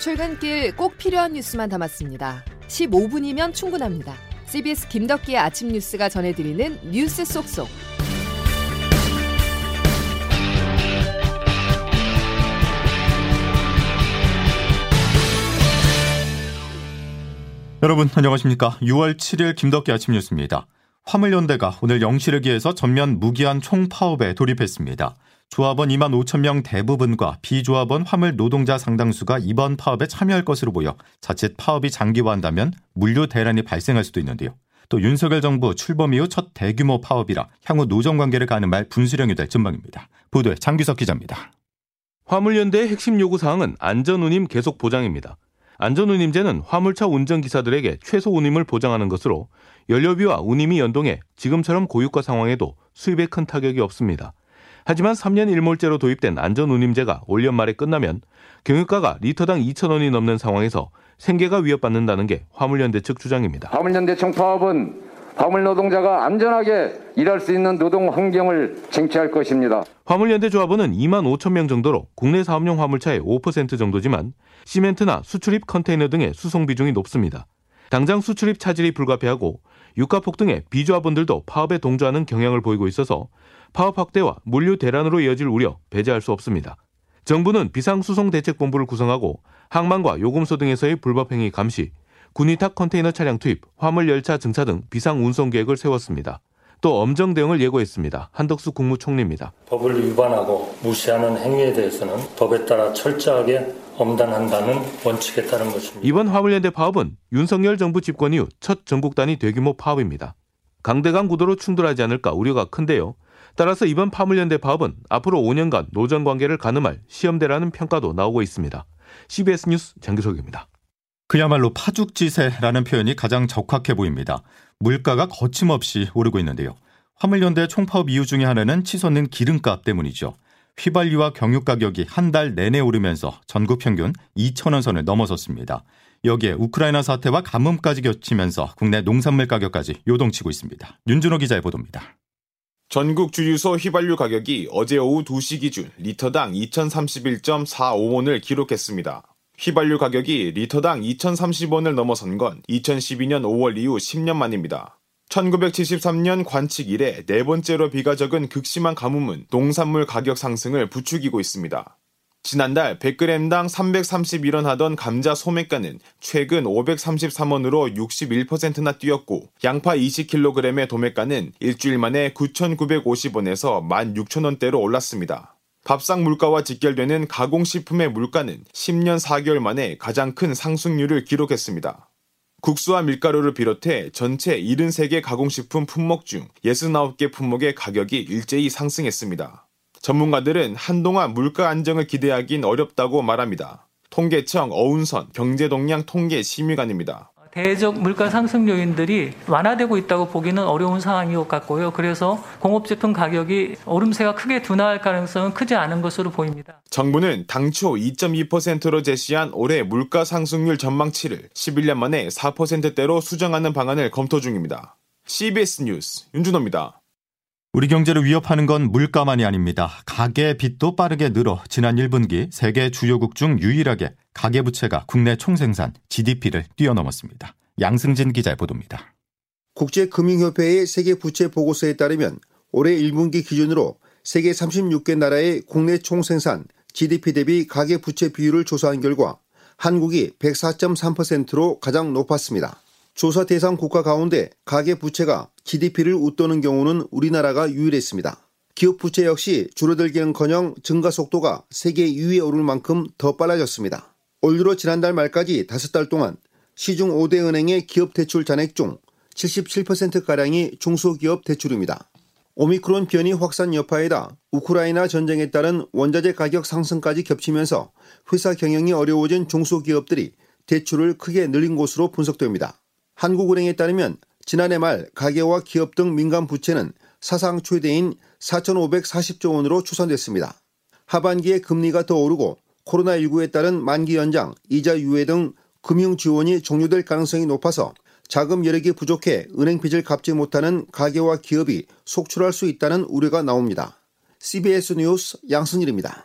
출근길 꼭 필요한 뉴스만 담았습니다. 15분이면 충분합니다. CBS 김덕기의 아침 뉴스가 전해드리는 뉴스 속속. 여러분 안녕하십니까? 6월 7일 김덕기 아침 뉴스입니다. 화물연대가 오늘 영시를 기해서 전면 무기한 총파업에 돌입했습니다. 조합원 2만 5천 명 대부분과 비조합원 화물 노동자 상당수가 이번 파업에 참여할 것으로 보여 자칫 파업이 장기화한다면 물류 대란이 발생할 수도 있는데요. 또 윤석열 정부 출범 이후 첫 대규모 파업이라 향후 노정 관계를 가늠할 분수령이 될 전망입니다. 보도에 장규석 기자입니다. 화물연대의 핵심 요구 사항은 안전 운임 계속 보장입니다. 안전 운임제는 화물차 운전 기사들에게 최소 운임을 보장하는 것으로 연료비와 운임이 연동해 지금처럼 고유가 상황에도 수입에 큰 타격이 없습니다. 하지만 3년 일몰제로 도입된 안전운임제가 올 연말에 끝나면 경유가가 리터당 2천원이 넘는 상황에서 생계가 위협받는다는 게 화물연대 측 주장입니다. 화물연대 총파업은 화물 노동자가 안전하게 일할 수 있는 노동 환경을 쟁취할 것입니다. 화물연대 조합원은 2만 5천 명 정도로 국내 사업용 화물차의 5% 정도지만 시멘트나 수출입 컨테이너 등의 수송 비중이 높습니다. 당장 수출입 차질이 불가피하고 유가 폭등에 비조합원들도 파업에 동조하는 경향을 보이고 있어서 파업 확대와 물류 대란으로 이어질 우려 배제할 수 없습니다. 정부는 비상수송 대책본부를 구성하고 항만과 요금소 등에서의 불법행위 감시, 군위탁 컨테이너 차량 투입, 화물 열차 증차 등 비상 운송 계획을 세웠습니다. 또 엄정 대응을 예고했습니다. 한덕수 국무총리입니다. 법을 위반하고 무시하는 행위에 대해서는 법에 따라 철저하게 엄단한다는 원칙에 따른 것입니다. 이번 화물연대 파업은 윤석열 정부 집권 이후 첫 전국 단위 대규모 파업입니다. 강대강 구도로 충돌하지 않을까 우려가 큰데요. 따라서 이번 파물연대 파업은 앞으로 5년간 노정 관계를 가늠할 시험대라는 평가도 나오고 있습니다. CBS 뉴스 장기석입니다. 그야말로 파죽지세라는 표현이 가장 적확해 보입니다. 물가가 거침없이 오르고 있는데요. 화물연대 총파업 이유 중에 하나는 치솟는 기름값 때문이죠. 휘발유와 경유 가격이 한 달 내내 오르면서 전국 평균 2천원 선을 넘어섰습니다. 여기에 우크라이나 사태와 가뭄까지 겹치면서 국내 농산물 가격까지 요동치고 있습니다. 윤준호 기자의 보도입니다. 전국 주유소 휘발유 가격이 어제 오후 2시 기준 리터당 2,031.45원을 기록했습니다. 휘발유 가격이 리터당 2,030원을 넘어선 건 2012년 5월 이후 10년 만입니다. 1973년 관측 이래 네 번째로 비가 적은 극심한 가뭄은 농산물 가격 상승을 부추기고 있습니다. 지난달 100g당 331원 하던 감자 소매가는 최근 533원으로 61%나 뛰었고 양파 20kg의 도매가는 일주일 만에 9,950원에서 16,000원대로 올랐습니다. 밥상 물가와 직결되는 가공식품의 물가는 10년 4개월 만에 가장 큰 상승률을 기록했습니다. 국수와 밀가루를 비롯해 전체 73개 가공식품 품목 중 69개 품목의 가격이 일제히 상승했습니다. 전문가들은 한동안 물가 안정을 기대하긴 어렵다고 말합니다. 통계청 어운선 경제동량 통계 심의관입니다. 대적 물가 상승 요인들이 완화되고 있다고 보기는 어려운 상황인 것 같고요. 그래서 공업제품 가격이 오름세가 크게 둔화할 가능성은 크지 않은 것으로 보입니다. 정부는 당초 2.2%로 제시한 올해 물가 상승률 전망치를 11년 만에 4%대로 수정하는 방안을 검토 중입니다. CBS 뉴스 윤준호입니다. 우리 경제를 위협하는 건 물가만이 아닙니다. 가계 빚도 빠르게 늘어 지난 1분기 세계 주요국 중 유일하게 가계 부채가 국내 총생산 GDP를 뛰어넘었습니다. 양승진 기자의 보도입니다. 국제금융협회의 세계 부채 보고서에 따르면 올해 1분기 기준으로 세계 36개 나라의 국내 총생산 GDP 대비 가계 부채 비율을 조사한 결과 한국이 104.3%로 가장 높았습니다. 조사 대상 국가 가운데 가계 부채가 GDP를 웃도는 경우는 우리나라가 유일했습니다. 기업 부채 역시 줄어들기는커녕 증가 속도가 세계 2위에 오를 만큼 더 빨라졌습니다. 올 들어 지난달 말까지 5달 동안 시중 5대 은행의 기업 대출 잔액 중 77%가량이 중소기업 대출입니다. 오미크론 변이 확산 여파에다 우크라이나 전쟁에 따른 원자재 가격 상승까지 겹치면서 회사 경영이 어려워진 중소기업들이 대출을 크게 늘린 것으로 분석됩니다. 한국은행에 따르면 지난해 말 가계와 기업 등 민간 부채는 사상 최대인 4,540조 원으로 추산됐습니다. 하반기에 금리가 더 오르고 코로나19에 따른 만기 연장, 이자 유예 등 금융 지원이 종료될 가능성이 높아서 자금 여력이 부족해 은행 빚을 갚지 못하는 가계와 기업이 속출할 수 있다는 우려가 나옵니다. CBS 뉴스 양승일입니다.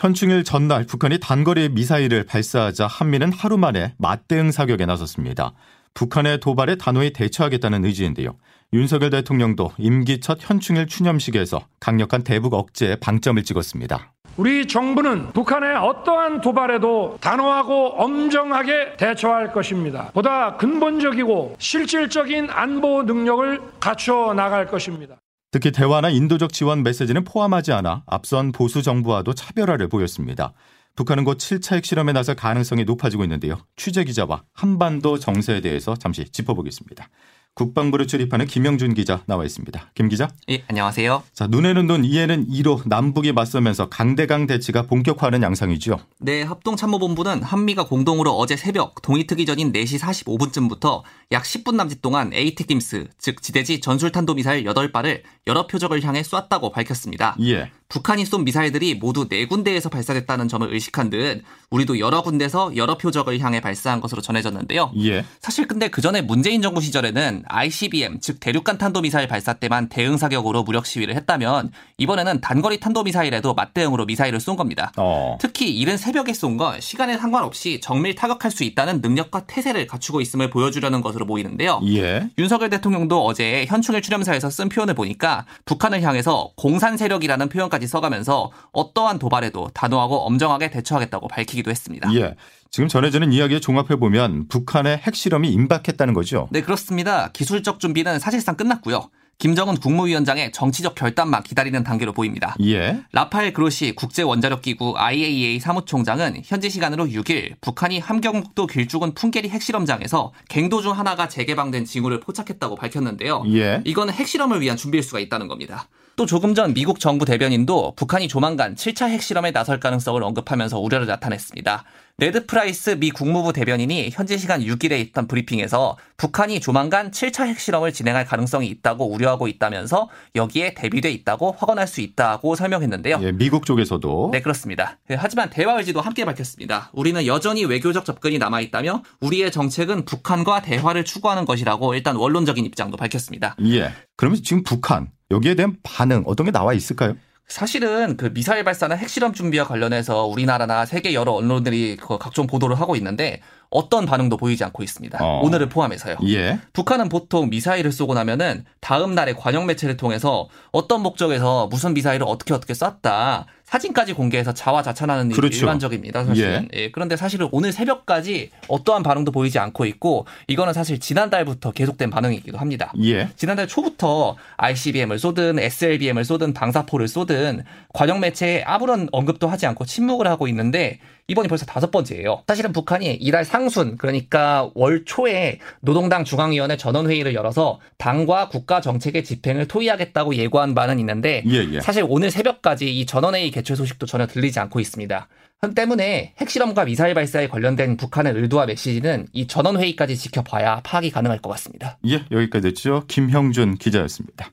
현충일 전날 북한이 단거리 미사일을 발사하자 한미는 하루 만에 맞대응 사격에 나섰습니다. 북한의 도발에 단호히 대처하겠다는 의지인데요. 윤석열 대통령도 임기 첫 현충일 추념식에서 강력한 대북 억제에 방점을 찍었습니다. 우리 정부는 북한의 어떠한 도발에도 단호하고 엄정하게 대처할 것입니다. 보다 근본적이고 실질적인 안보 능력을 갖춰 나갈 것입니다. 특히 대화나 인도적 지원 메시지는 포함하지 않아 앞선 보수 정부와도 차별화를 보였습니다. 북한은 곧 7차 핵실험에 나설 가능성이 높아지고 있는데요. 취재 기자와 한반도 정세에 대해서 잠시 짚어보겠습니다. 국방부를 출입하는 김영준 기자 나와 있습니다. 김 기자. 예, 안녕하세요. 자, 눈에는 눈, 이에는 이로 남북이 맞서면서 강대강 대치가 본격화하는 양상이죠. 네, 합동참모본부는 한미가 공동으로 어제 새벽 동의특위 전인 4시 45분쯤부터 약 10분 남짓 동안 ATACMS, 즉 지대지 전술탄도미사일 8발을 여러 표적을 향해 쐈다고 밝혔습니다. 예. 북한이 쏜 미사일들이 모두 네 군데에서 발사됐다는 점을 의식한 듯 우리도 여러 군데서 여러 표적을 향해 발사한 것으로 전해졌는데요. 예. 사실 근데 그 전에 문재인 정부 시절에는 ICBM 즉 대륙간 탄도미사일 발사 때만 대응 사격으로 무력 시위를 했다면 이번에는 단거리 탄도미사일에도 맞대응으로 미사일을 쏜 겁니다. 어. 특히 이른 새벽에 쏜 건 시간에 상관없이 정밀 타격할 수 있다는 능력과 태세를 갖추고 있음을 보여주려는 것으로 보이는데요. 예. 윤석열 대통령도 어제 현충일 추념사에서 쓴 표현을 보니까 북한을 향해서 공산 세력이라는 표현 까지 써가면서 어떠한 도발에도 단호하고 엄정하게 대처하겠다고 밝히기도 했습니다. 예. 지금 전해지는 이야기에 종합해 보면 북한의 핵실험이 임박했다는 거죠. 네, 그렇습니다. 기술적 준비는 사실상 끝났고요. 김정은 국무위원장의 정치적 결단만 기다리는 단계로 보입니다. 예. 라파엘 그로시 국제원자력기구 IAEA 사무총장은 현지 시간으로 6일 북한이 함경북도 길쭉은 풍계리 핵실험장에서 갱도 중 하나가 재개방된 징후를 포착했다고 밝혔는데요. 예. 이거는 핵실험을 위한 준비일 수가 있다는 겁니다. 또 조금 전 미국 정부 대변인도 북한이 조만간 7차 핵실험에 나설 가능성을 언급하면서 우려를 나타냈습니다. 네드 프라이스 미 국무부 대변인이 현지 시간 6일에 있던 브리핑에서 북한이 조만간 7차 핵실험을 진행할 가능성이 있다고 우려하고 있다면서 여기에 대비돼 있다고 확언할 수 있다고 설명했는데요. 예, 미국 쪽에서도 네, 그렇습니다. 하지만 대화 의지도 함께 밝혔습니다. 우리는 여전히 외교적 접근이 남아 있다며 우리의 정책은 북한과 대화를 추구하는 것이라고 일단 원론적인 입장도 밝혔습니다. 예. 그러면 지금 북한 여기에 대한 반응 어떤 게 나와 있을까요? 사실은 그 미사일 발사나 핵실험 준비와 관련해서 우리나라나 세계 여러 언론들이 그 각종 보도를 하고 있는데 어떤 반응도 보이지 않고 있습니다. 어. 오늘을 포함해서요. 예. 북한은 보통 미사일을 쏘고 나면은 다음 날에 관영 매체를 통해서 어떤 목적에서 무슨 미사일을 어떻게 어떻게 쐈다 사진까지 공개해서 자화자찬하는 일이 그렇죠. 일반적입니다. 사실은. 예, 그런데 사실은 오늘 새벽까지 어떠한 반응도 보이지 않고 있고 이거는 사실 지난달부터 계속된 반응이기도 합니다. 예. 지난달 초부터 ICBM을 쏘든 SLBM을 쏘든 방사포를 쏘든 관영 매체에 아무런 언급도 하지 않고 침묵을 하고 있는데 이번이 벌써 다섯 번째예요. 사실은 북한이 이달 상순 그러니까 월 초에 노동당 중앙위원회 전원회의를 열어서 당과 국가 정책의 집행을 토의하겠다고 예고한 바는 있는데 예, 예. 사실 오늘 새벽까지 이 전원회의 개최 소식도 전혀 들리지 않고 있습니다. 때문에 핵실험과 미사일 발사에 관련된 북한의 의도와 메시지는 이 전원회의까지 지켜봐야 파악이 가능할 것 같습니다. 예, 여기까지 됐죠. 김형준 기자였습니다.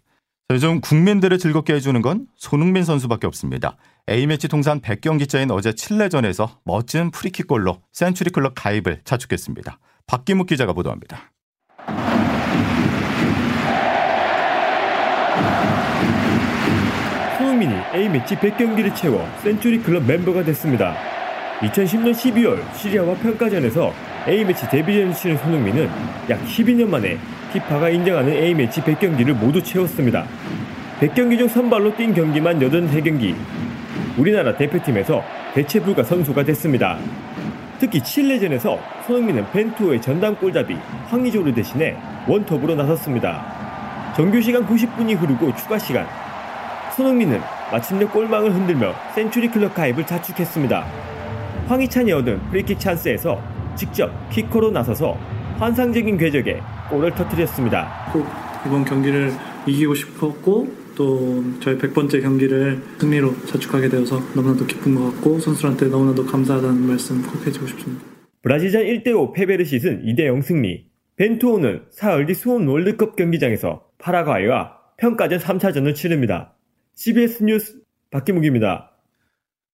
자, 요즘 국민들을 즐겁게 해주는 건 손흥민 선수밖에 없습니다. A매치 통산 100경기째인 어제 칠레전에서 멋진 프리킥골로 센츄리클럽 가입을 자축했습니다. 박기묵 기자가 보도합니다. 손흥민이 A매치 100경기를 채워 센츄리 클럽 멤버가 됐습니다. 2010년 12월 시리아와 평가전에서 A매치 데뷔전을 치는 손흥민은 약 12년 만에 피파가 인정하는 A매치 100경기를 모두 채웠습니다. 100경기 중 선발로 뛴 경기만 83경기. 우리나라 대표팀에서 대체 불가 선수가 됐습니다. 특히 칠레전에서 손흥민은 벤투어의 전담 골잡이 황의조를 대신해 원톱으로 나섰습니다. 정규 시간 90분이 흐르고 추가 시간. 손흥민은 마침내 골망을 흔들며 센츄리 클럽 가입을 자축했습니다. 황희찬이 얻은 프리킥 찬스에서 직접 키커로 나서서 환상적인 궤적에 골을 터뜨렸습니다. 꼭 이번 경기를 이기고 싶었고 또 저희 100번째 경기를 승리로 자축하게 되어서 너무나도 기쁜 것 같고 선수들한테 너무나도 감사하다는 말씀 꼭 해주고 싶습니다. 브라질전 1대5 패배를 씻은 2대0 승리. 벤투호는 사흘 뒤 수원 월드컵 경기장에서 파라과이와 평가전 3차전을 치릅니다. CBS 뉴스 박기묵입니다.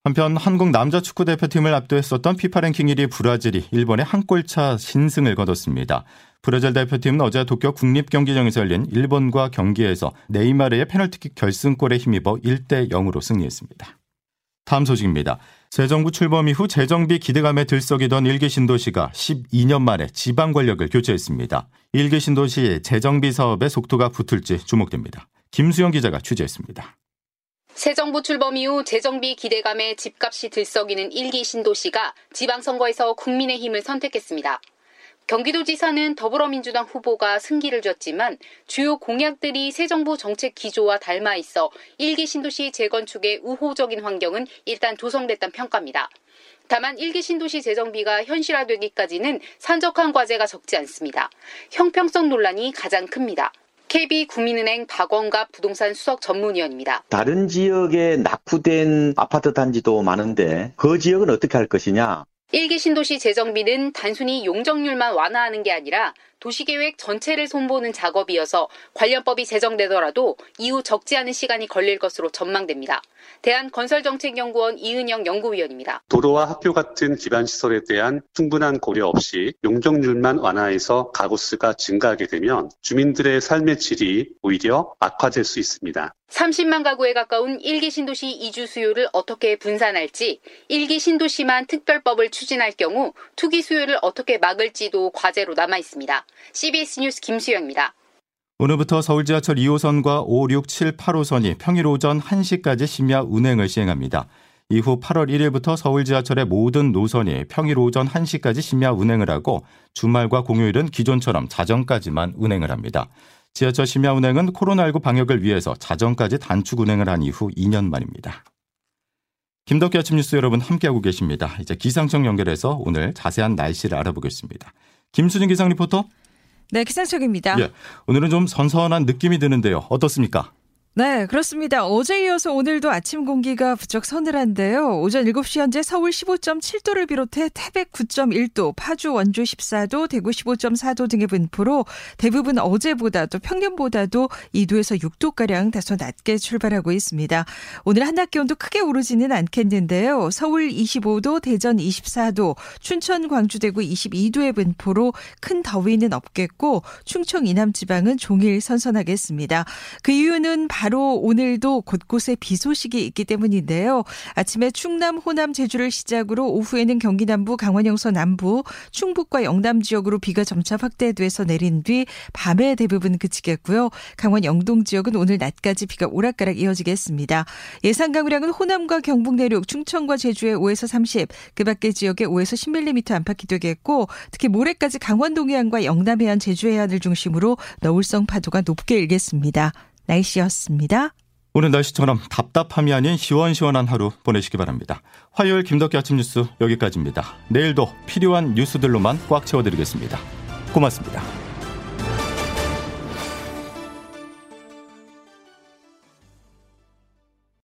한편 한국 남자 축구 대표팀을 압도했었던 피파 랭킹 1위 브라질이 일본에 한 골 차 신승을 거뒀습니다. 브라질 대표팀은 어제 도쿄 국립경기장에서 열린 일본과 경기에서 네이마르의 페널티킥 결승골에 힘입어 1대 0으로 승리했습니다. 다음 소식입니다. 새 정부 출범 이후 재정비 기대감에 들썩이던 일개 신도시가 12년 만에 지방 권력을 교체했습니다. 일개 신도시의 재정비 사업의 속도가 붙을지 주목됩니다. 김수영 기자가 취재했습니다. 새 정부 출범 이후 재정비 기대감에 집값이 들썩이는 일기 신도시가 지방선거에서 국민의힘을 선택했습니다. 경기도지사는 더불어민주당 후보가 승기를 줬지만 주요 공약들이 새 정부 정책 기조와 닮아 있어 일기 신도시 재건축의 우호적인 환경은 일단 조성됐다는 평가입니다. 다만 일기 신도시 재정비가 현실화되기까지는 산적한 과제가 적지 않습니다. 형평성 논란이 가장 큽니다. KB 국민은행 박원갑 부동산 수석 전문위원입니다. 다른 지역에 낙후된 아파트 단지도 많은데 그 지역은 어떻게 할 것이냐? 일기 신도시 재정비는 단순히 용적률만 완화하는 게 아니라 도시계획 전체를 손보는 작업이어서 관련법이 제정되더라도 이후 적지 않은 시간이 걸릴 것으로 전망됩니다. 대한건설정책연구원 이은영 연구위원입니다. 도로와 학교 같은 기반시설에 대한 충분한 고려 없이 용적률만 완화해서 가구 수가 증가하게 되면 주민들의 삶의 질이 오히려 악화될 수 있습니다. 30만 가구에 가까운 일기 신도시 이주 수요를 어떻게 분산할지, 일기 신도시만 특별법을 추진할 경우 투기 수요를 어떻게 막을지도 과제로 남아 있습니다. CBS 뉴스 김수영입니다. 오늘부터 서울 지하철 2호선과 5, 6, 7, 8호선이 평일 오전 1시까지 심야 운행을 시행합니다. 이후 8월 1일부터 서울 지하철의 모든 노선이 평일 오전 1시까지 심야 운행을 하고 주말과 공휴일은 기존처럼 자정까지만 운행을 합니다. 지하철 심야 운행은 코로나19 방역을 위해서 자정까지 단축 운행을 한 이후 2년 만입니다. 김덕기 아침 뉴스 여러분 함께하고 계십니다. 이제 기상청 연결해서 오늘 자세한 날씨를 알아보겠습니다. 김수진 기상 리포터. 네, 기상청입니다. 예, 오늘은 좀 선선한 느낌이 드는데요. 어떻습니까? 네, 그렇습니다. 어제 이어서 오늘도 아침 공기가 부쩍 서늘한데요. 오전 7시 현재 서울 15.7도를 비롯해 태백 9.1도, 파주 원주 14도, 대구 15.4도 등의 분포로 대부분 어제보다도 평년보다도 2도에서 6도가량 다소 낮게 출발하고 있습니다. 오늘 한낮 기온도 크게 오르지는 않겠는데요. 서울 25도, 대전 24도, 춘천, 광주, 대구 22도의 분포로 큰 더위는 없겠고 충청 이남 지방은 종일 선선하겠습니다. 그 이유는 바로 오늘도 곳곳에 비 소식이 있기 때문인데요. 아침에 충남, 호남, 제주를 시작으로 오후에는 경기 남부, 강원 영서 남부, 충북과 영남 지역으로 비가 점차 확대돼서 내린 뒤 밤에 대부분 그치겠고요. 강원 영동 지역은 오늘 낮까지 비가 오락가락 이어지겠습니다. 예상 강우량은 호남과 경북 내륙, 충청과 제주에 5에서 30, 그 밖의 지역에 5에서 10mm 안팎이 되겠고 특히 모레까지 강원 동해안과 영남 해안, 제주 해안을 중심으로 너울성 파도가 높게 일겠습니다. 날씨였습니다. 오늘 날씨처럼 답답함이 아닌 시원시원한 하루 보내시기 바랍니다. 화요일 김덕기 아침 뉴스 여기까지입니다. 내일도 필요한 뉴스들로만 꽉 채워드리겠습니다. 고맙습니다.